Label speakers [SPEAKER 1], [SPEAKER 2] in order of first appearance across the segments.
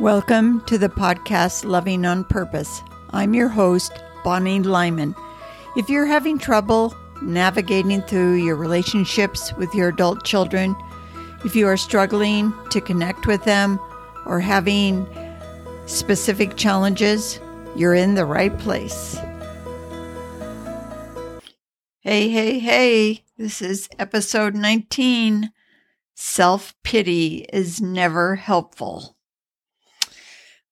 [SPEAKER 1] Welcome to the podcast Loving on Purpose. I'm your host, Bonnie Lyman. If you're having trouble navigating through your relationships with your adult children, if you are struggling to connect with them or having specific challenges, you're in the right place. Hey, hey, hey, this is episode 19. Self pity is never helpful.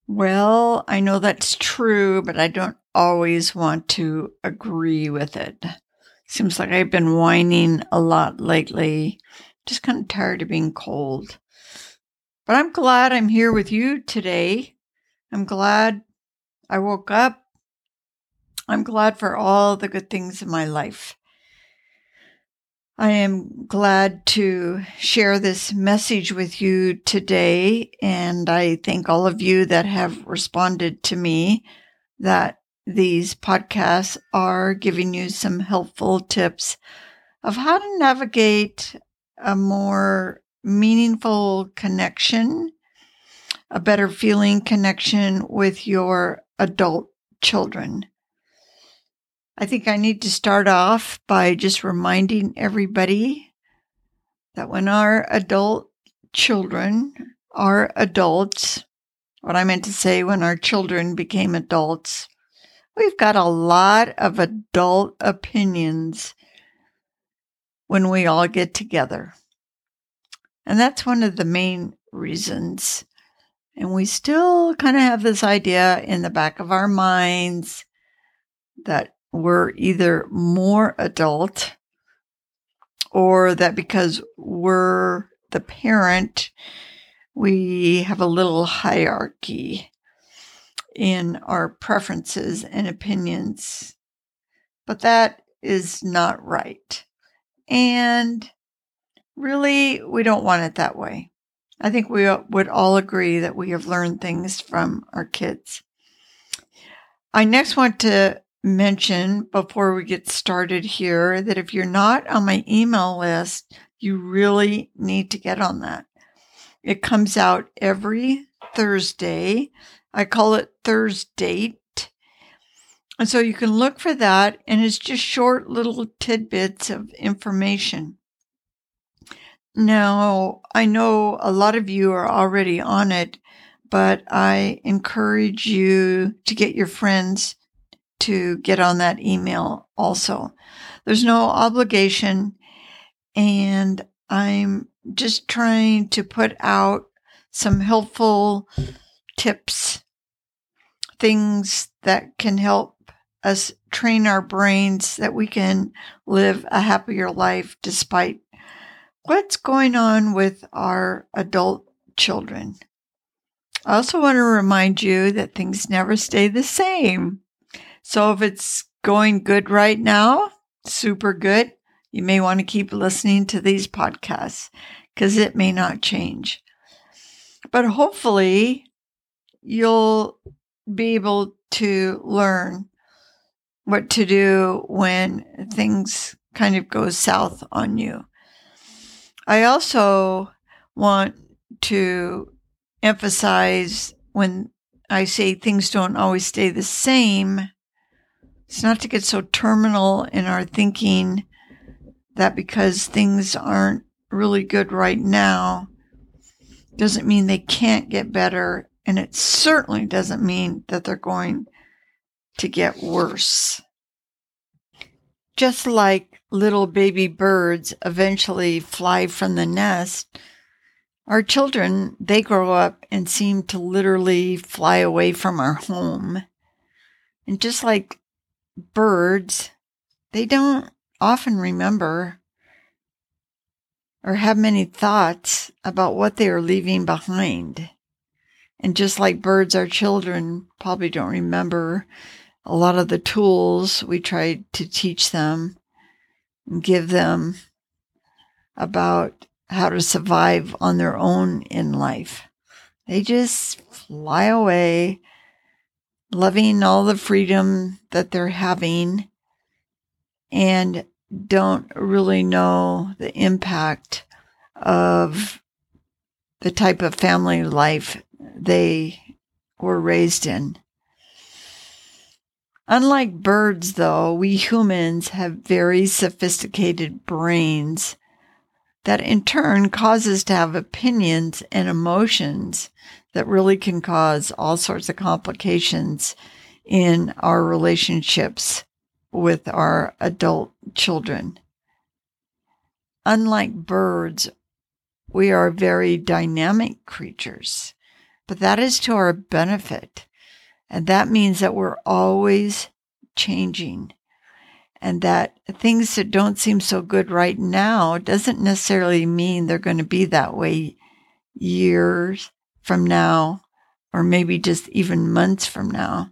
[SPEAKER 1] Well, I know that's true, but I don't always want to agree with it. Seems like I've been whining a lot lately. Just kind of tired of being cold. But I'm glad I'm here with you today. I'm glad I woke up. I'm glad for all the good things in my life. I am glad to share this message with you today. And I thank all of you that have responded to me that these podcasts are giving you some helpful tips of how to navigate a more meaningful connection, a better feeling connection with your adult children. I think I need to start off by just reminding everybody that when our adult children are adults, what I meant to say when our children became adults, we've got a lot of adult opinions when we all get together. And that's one of the main reasons. And we still kind of have this idea in the back of our minds that we're either more adult or that because we're the parent, we have a little hierarchy in our preferences and opinions. But that is not right. And really, we don't want it that way. I think we would all agree that we have learned things from our kids. I next want to mention before we get started here that if you're not on my email list, you really need to get on that. It comes out every Thursday. I call it Thursday. And so you can look for that, and it's just short little tidbits of information. Now, I know a lot of you are already on it, but I encourage you to get your friends to get on that email also. There's no obligation, and I'm just trying to put out some helpful tips, things that can help us train our brains that we can live a happier life despite what's going on with our adult children. I also want to remind you that things never stay the same. So if it's going good right now, super good, you may want to keep listening to these podcasts because it may not change. But hopefully, you'll be able to learn what to do when things kind of go south on you. I also want to emphasize when I say things don't always stay the same it's not to get so terminal in our thinking that because things aren't really good right now doesn't mean they can't get better. And it certainly doesn't mean that they're going to get worse. Just like little baby birds eventually fly from the nest, our children, they grow up and seem to literally fly away from our home. And just like birds, they don't often remember or have many thoughts about what they are leaving behind. And just like birds, our children probably don't remember a lot of the tools we tried to teach them and give them about how to survive on their own in life. They just fly away loving all the freedom that they're having and don't really know the impact of the type of family life they were raised in. Unlike birds, though, we humans have very sophisticated brains that in turn cause us to have opinions and emotions that really can cause all sorts of complications in our relationships with our adult children. Unlike birds, we are very dynamic creatures, but that is to our benefit. And that means that we're always changing and that things that don't seem so good right now doesn't necessarily mean they're going to be that way years from now or maybe just even months from now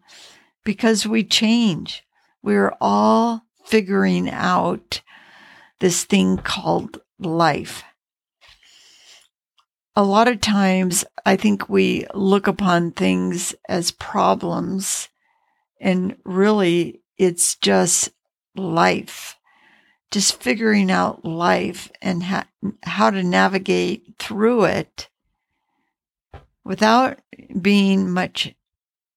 [SPEAKER 1] because we change. We're all figuring out this thing called life. A lot of times, I think we look upon things as problems, and really, it's just life, just figuring out life and ha- how to navigate through it without being much,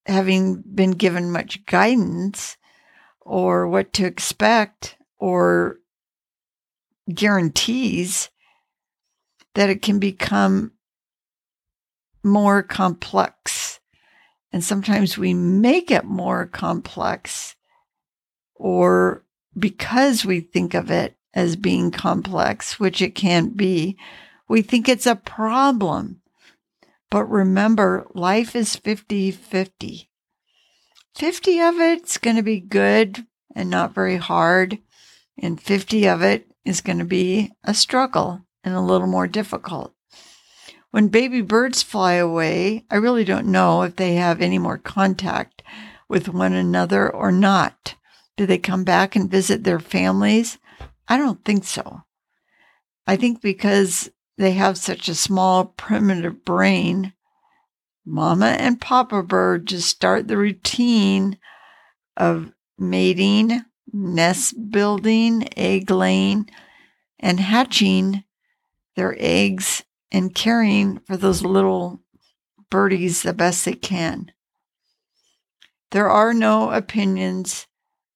[SPEAKER 1] having been given much guidance or what to expect or guarantees that it can become more complex. And sometimes we make it more complex, or because we think of it as being complex, which it can't be, we think it's a problem. But remember, life is 50 50. 50 of it's going to be good and not very hard, and 50 of it is going to be a struggle and a little more difficult. When baby birds fly away, I really don't know if they have any more contact with one another or not. Do they come back and visit their families? I don't think so. I think because they have such a small, primitive brain, Mama and Papa Bird just start the routine of mating, nest building, egg laying, and hatching their eggs and caring for those little birdies the best they can. There are no opinions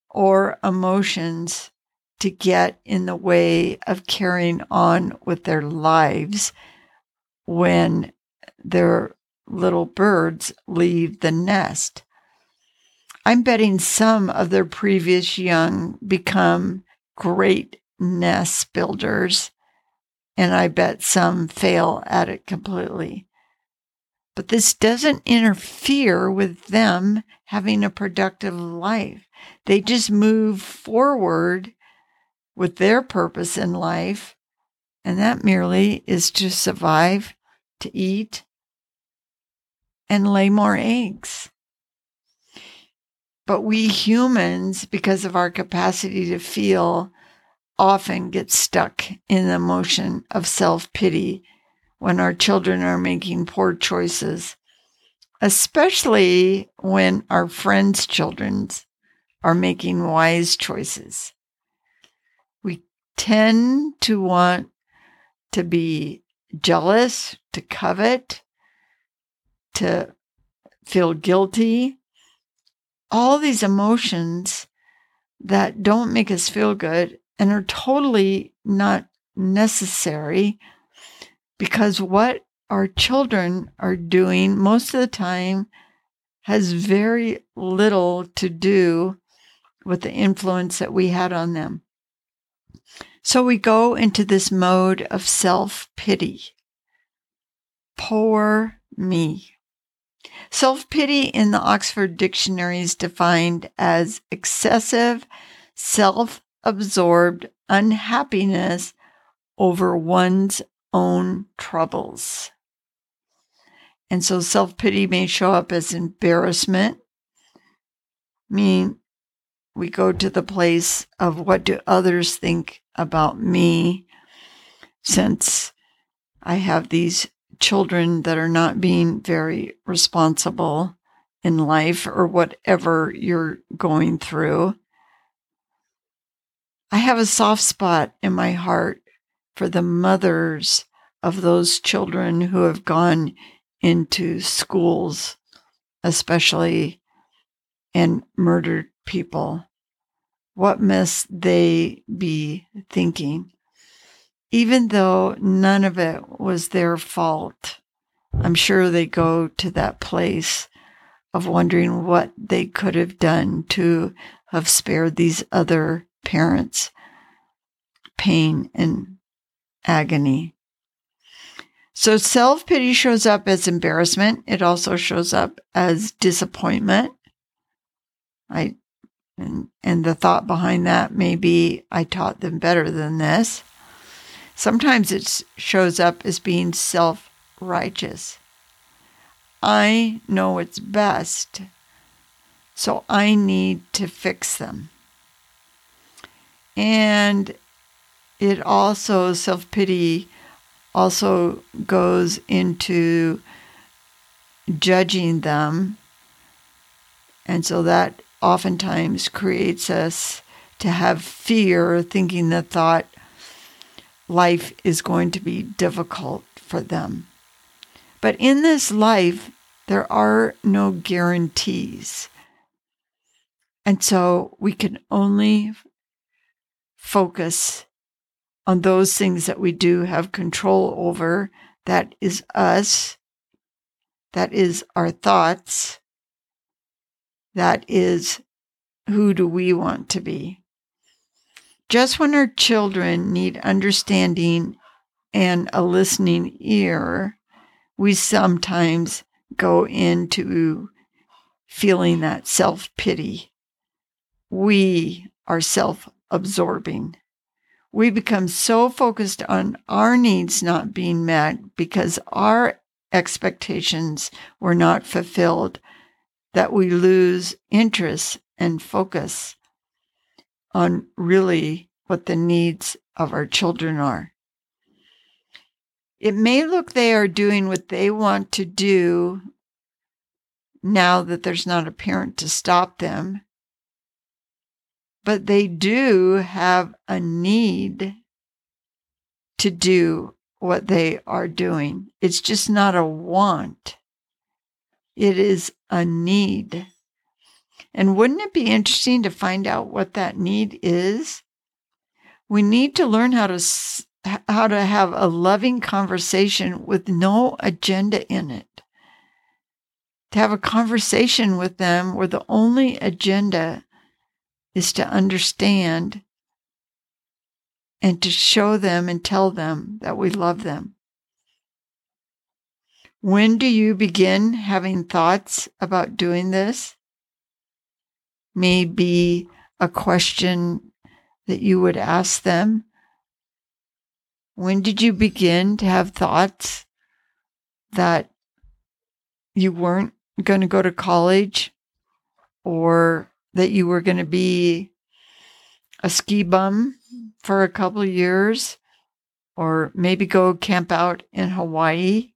[SPEAKER 1] or emotions to get in the way of carrying on with their lives when their little birds leave the nest. I'm betting some of their previous young become great nest builders and I bet some fail at it completely. But this doesn't interfere with them having a productive life. They just move forward with their purpose in life, and that merely is to survive, to eat, and lay more eggs. But we humans, because of our capacity to feel, often get stuck in the motion of self pity when our children are making poor choices, especially when our friends' children are making wise choices. Tend to want to be jealous, to covet, to feel guilty. All these emotions that don't make us feel good and are totally not necessary because what our children are doing most of the time has very little to do with the influence that we had on them. So we go into this mode of self pity. Poor me. Self pity in the Oxford Dictionary is defined as excessive self absorbed unhappiness over one's own troubles. And so self pity may show up as embarrassment, meaning we go to the place of what do others think about me since I have these children that are not being very responsible in life or whatever you're going through. I have a soft spot in my heart for the mothers of those children who have gone into schools, especially, and murdered people. What must they be thinking? Even though none of it was their fault, I'm sure they go to that place of wondering what they could have done to have spared these other parents pain and agony. So self pity shows up as embarrassment. It also shows up as disappointment. I and, and the thought behind that may be I taught them better than this. Sometimes it shows up as being self righteous. I know it's best, so I need to fix them. And it also, self pity also goes into judging them. And so that oftentimes creates us to have fear, thinking the thought life is going to be difficult for them. But in this life, there are no guarantees. And so we can only focus on those things that we do have control over. That is us. That is our thoughts. That is who do we want to be. Just when our children need understanding and a listening ear, we sometimes go into feeling that self pity. We are self absorbing we become so focused on our needs not being met because our expectations were not fulfilled that we lose interest and focus on really what the needs of our children are. It may look they are doing what they want to do now that there's not a parent to stop them but they do have a need to do what they are doing. It's just not a want, it is a need. And wouldn't it be interesting to find out what that need is? We need to learn how to how to have a loving conversation with no agenda in it. To have a conversation with them where the only agenda is to understand and to show them and tell them that we love them. When do you begin having thoughts about doing this? Maybe a question that you would ask them. When did you begin to have thoughts that you weren't going to go to college or that you were going to be a ski bum for a couple years or maybe go camp out in Hawaii.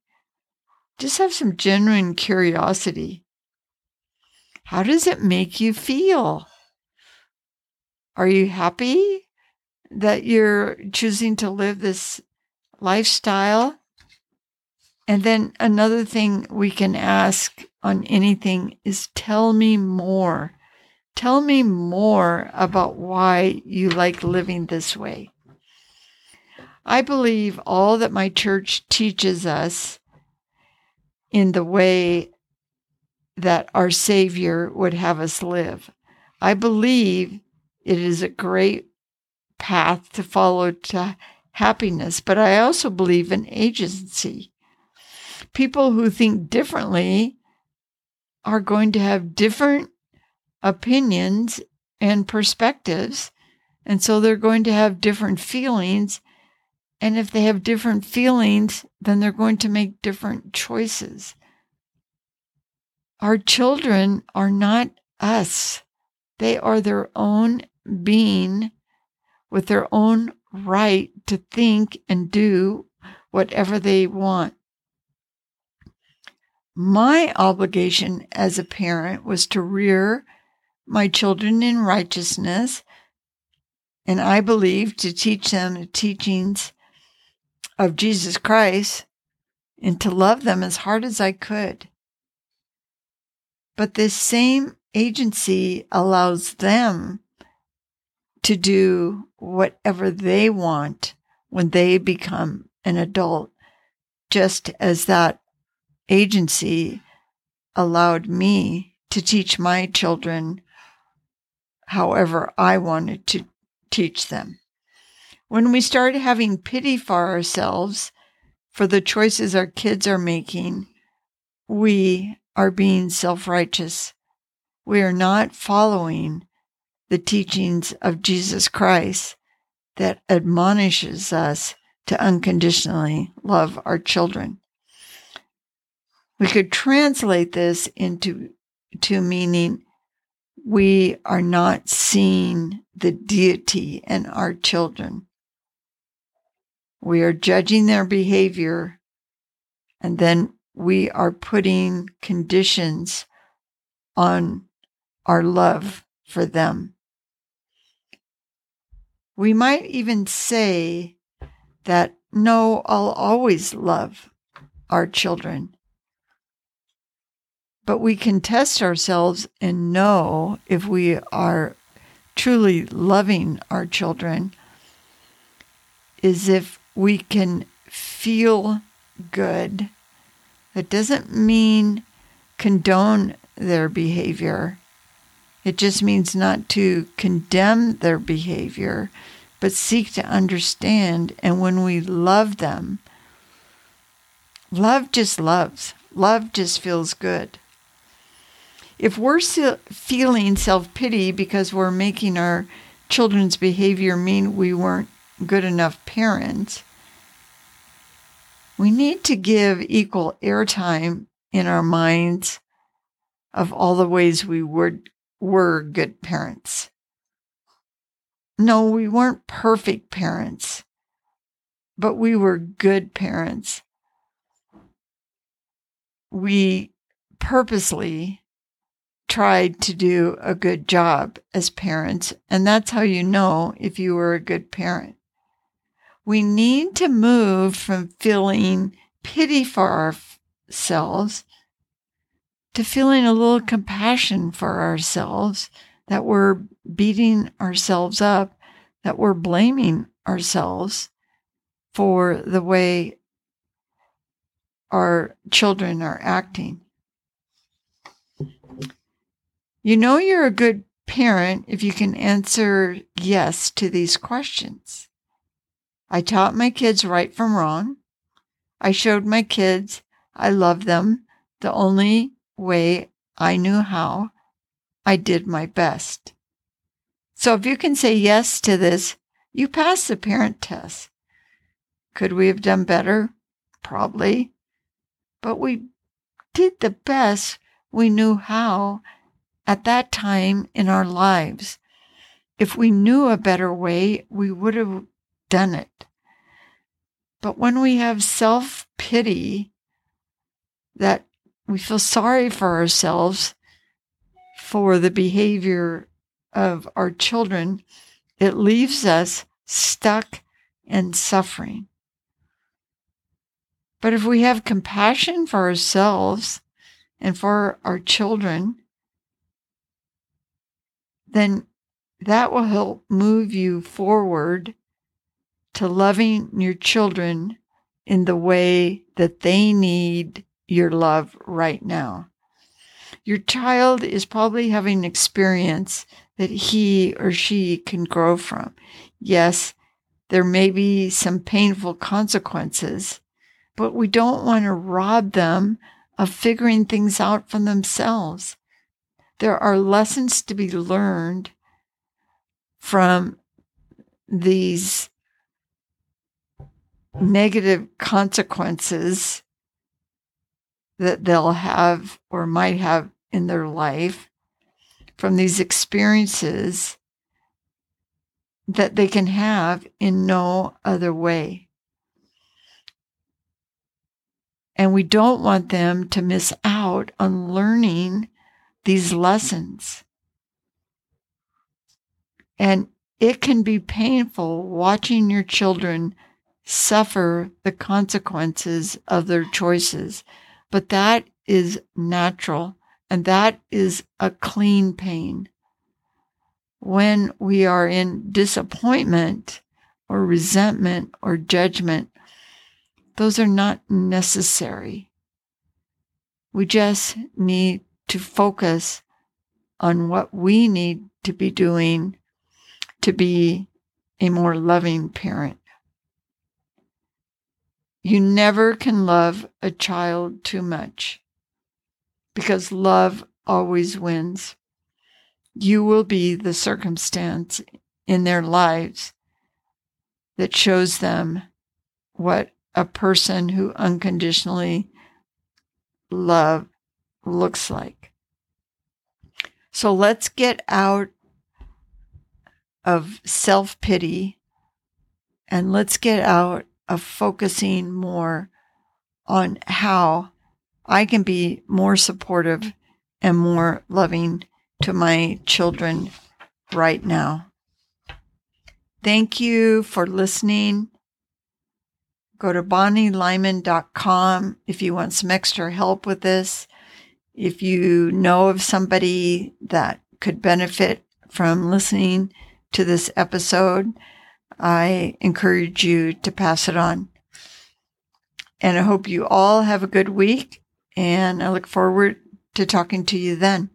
[SPEAKER 1] Just have some genuine curiosity. How does it make you feel? Are you happy that you're choosing to live this lifestyle? And then another thing we can ask on anything is tell me more. Tell me more about why you like living this way. I believe all that my church teaches us in the way that our Savior would have us live. I believe it is a great path to follow to happiness, but I also believe in agency. People who think differently are going to have different opinions and perspectives. And so they're going to have different feelings. And if they have different feelings, then they're going to make different choices. Our children are not us, they are their own being with their own right to think and do whatever they want. My obligation as a parent was to rear my children in righteousness, and I believe to teach them the teachings of Jesus Christ and to love them as hard as I could. But this same agency allows them to do whatever they want when they become an adult, just as that agency allowed me to teach my children however I wanted to teach them. When we start having pity for ourselves for the choices our kids are making, we are being self righteous. We are not following the teachings of Jesus Christ that admonishes us to unconditionally love our children. We could translate this into to meaning we are not seeing the deity in our children. We are judging their behavior and then we are putting conditions on our love for them. We might even say that no, I'll always love our children. But we can test ourselves and know if we are truly loving our children is if we can feel good it doesn't mean condone their behavior. It just means not to condemn their behavior, but seek to understand. And when we love them, love just loves, love just feels good. If we're feeling self pity because we're making our children's behavior mean we weren't good enough parents, we need to give equal airtime in our minds of all the ways we were, were good parents. No, we weren't perfect parents, but we were good parents. We purposely tried to do a good job as parents, and that's how you know if you were a good parent we need to move from feeling pity for ourselves to feeling a little compassion for ourselves that we're beating ourselves up, that we're blaming ourselves for the way our children are acting. You know you're a good parent if you can answer yes to these questions. I taught my kids right from wrong. I showed my kids I love them the only way I knew how. I did my best. So if you can say yes to this, you pass the parent test. Could we have done better? Probably. But we did the best we knew how at that time in our lives. If we knew a better way, we would have done it. But when we have self pity, that we feel sorry for ourselves for the behavior of our children, it leaves us stuck and suffering. But if we have compassion for ourselves and for our children, then that will help move you forward to loving your children in the way that they need your love right now. Your child is probably having an experience that he or she can grow from. Yes, there may be some painful consequences, but we don't want to rob them of figuring things out for themselves. There are lessons to be learned from these negative consequences that they'll have or might have in their life from these experiences that they can have in no other way. And we don't want them to miss out on learning these lessons. And it can be painful watching your children suffer the consequences of their choices. But that is natural and that is a clean pain. When we are in disappointment or resentment or judgment, those are not necessary. We just need to focus on what we need to be doing to be a more loving parent. You never can love a child too much because love always wins. You will be the circumstance in their lives that shows them what a person who unconditionally love looks like. So let's get out of self pity and let's get out of focusing more on how I can be more supportive and more loving to my children right now. Thank you for listening. Go to bonnielyman.com if you want some extra help with this. If you know of somebody that could benefit from listening to this episode, I encourage you to pass it on. And I hope you all have a good week, and I look forward to talking to you then.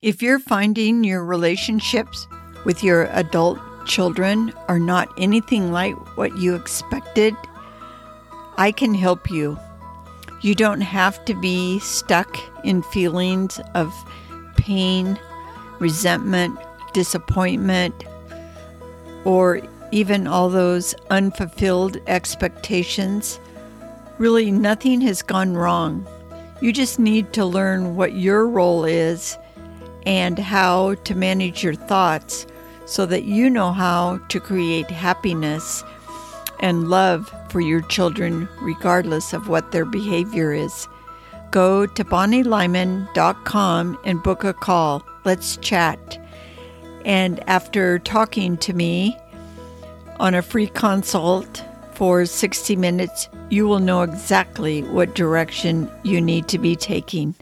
[SPEAKER 1] If you're finding your relationships with your adult children are not anything like what you expected, I can help you. You don't have to be stuck in feelings of pain, resentment, disappointment, or even all those unfulfilled expectations. Really, nothing has gone wrong. You just need to learn what your role is and how to manage your thoughts so that you know how to create happiness and love for your children, regardless of what their behavior is. Go to bonnielyman.com and book a call. Let's chat. And after talking to me on a free consult for 60 minutes, you will know exactly what direction you need to be taking.